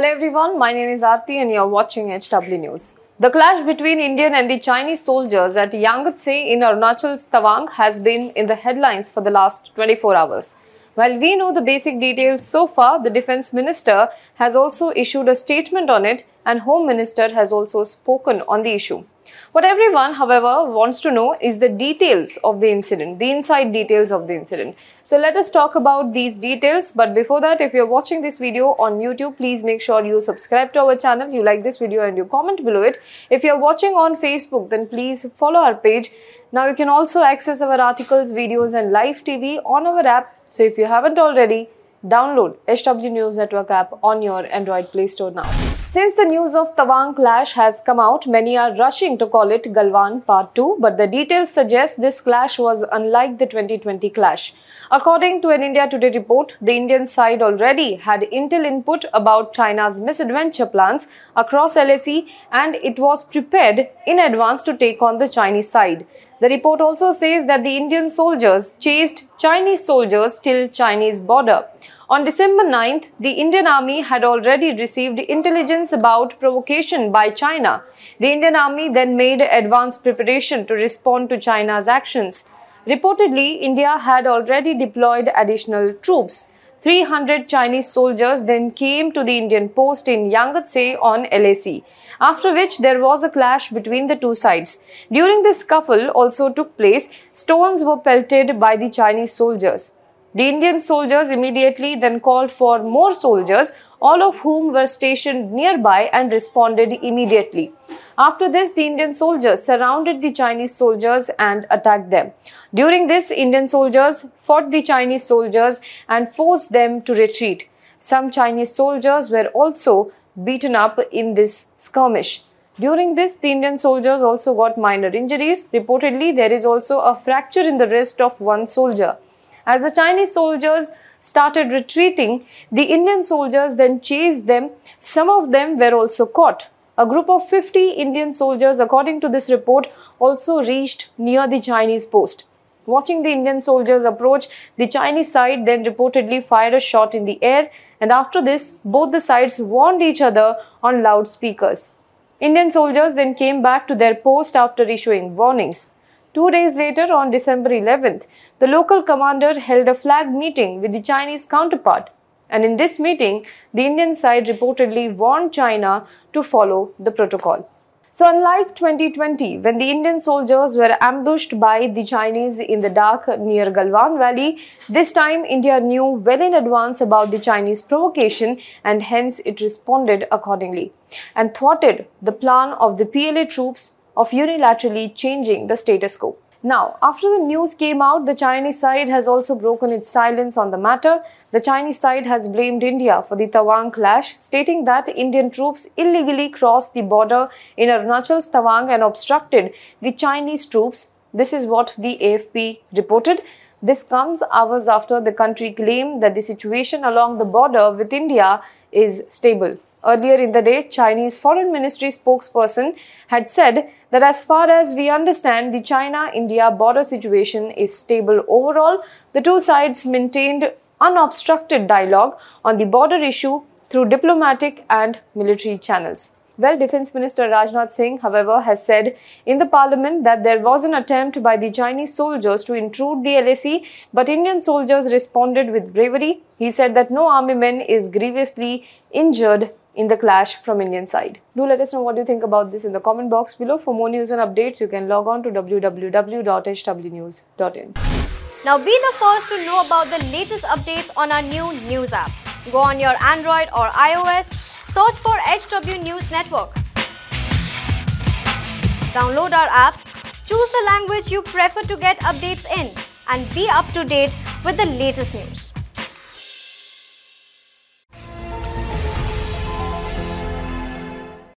Hello everyone, my name is Aarti and you're watching HW News. The clash between Indian and the Chinese soldiers at Yangtse in Arunachal's Tawang has been in the headlines for the last 24 hours. While we know the basic details so far, the defense minister has also issued a statement on it and home minister has also spoken on the issue. What everyone, however, wants to know is the details of the incident, the inside details of the incident. So let us talk about these details. But before that, if you're watching this video on YouTube, please make sure you subscribe to our channel, you like this video and you comment below it. If you're watching on Facebook, then please follow our page. Now you can also access our articles, videos and live TV on our app. So if you haven't already, download HW News Network app on your Android Play Store now. Since the news of Tawang clash has come out, many are rushing to call it Galwan Part 2, but the details suggest this clash was unlike the 2020 clash. According to an India Today report, the Indian side already had intel input about China's misadventure plans across LAC and it was prepared in advance to take on the Chinese side. The report also says that the Indian soldiers chased Chinese soldiers till Chinese border. On December 9th, the Indian army had already received intelligence about provocation by China. The Indian army then made advanced preparation to respond to China's actions. Reportedly, India had already deployed additional troops. 300 Chinese soldiers then came to the Indian post in Yangtse on LAC, after which there was a clash between the two sides. During this scuffle also took place, stones were pelted by the Chinese soldiers. The Indian soldiers immediately then called for more soldiers, all of whom were stationed nearby and responded immediately. After this, the Indian soldiers surrounded the Chinese soldiers and attacked them. During this, Indian soldiers fought the Chinese soldiers and forced them to retreat. Some Chinese soldiers were also beaten up in this skirmish. During this, the Indian soldiers also got minor injuries. Reportedly, there is also a fracture in the wrist of one soldier. As the Chinese soldiers started retreating, the Indian soldiers then chased them. Some of them were also caught. A group of 50 Indian soldiers, according to this report, also reached near the Chinese post. Watching the Indian soldiers approach, the Chinese side then reportedly fired a shot in the air, and after this, both the sides warned each other on loudspeakers. Indian soldiers then came back to their post after issuing warnings. Two days later, on December 11th, the local commander held a flag meeting with the Chinese counterpart. And in this meeting, the Indian side reportedly warned China to follow the protocol. So, unlike 2020, when the Indian soldiers were ambushed by the Chinese in the dark near Galwan Valley, this time India knew well in advance about the Chinese provocation and hence it responded accordingly and thwarted the plan of the PLA troops of unilaterally changing the status quo. Now, after the news came out, the Chinese side has also broken its silence on the matter. The Chinese side has blamed India for the Tawang clash, stating that Indian troops illegally crossed the border in Arunachal's Tawang and obstructed the Chinese troops. This is what the AFP reported. This comes hours after the country claimed that the situation along the border with India is stable. Earlier in the day, Chinese Foreign Ministry spokesperson had said that as far as we understand, the China-India border situation is stable overall. The two sides maintained unobstructed dialogue on the border issue through diplomatic and military channels. Well, Defense Minister Rajnath Singh, however, has said in the parliament that there was an attempt by the Chinese soldiers to intrude the LAC, but Indian soldiers responded with bravery. He said that no army man is grievously injured in the clash from Indian side. Do let us know what you think about this in the comment box below. For more news and updates, you can log on to www.hwnews.in. Now be the first to know about the latest updates on our new news app. Go on your Android or iOS, search for HW News Network. Download our app, choose the language you prefer to get updates in, and be up to date with the latest news.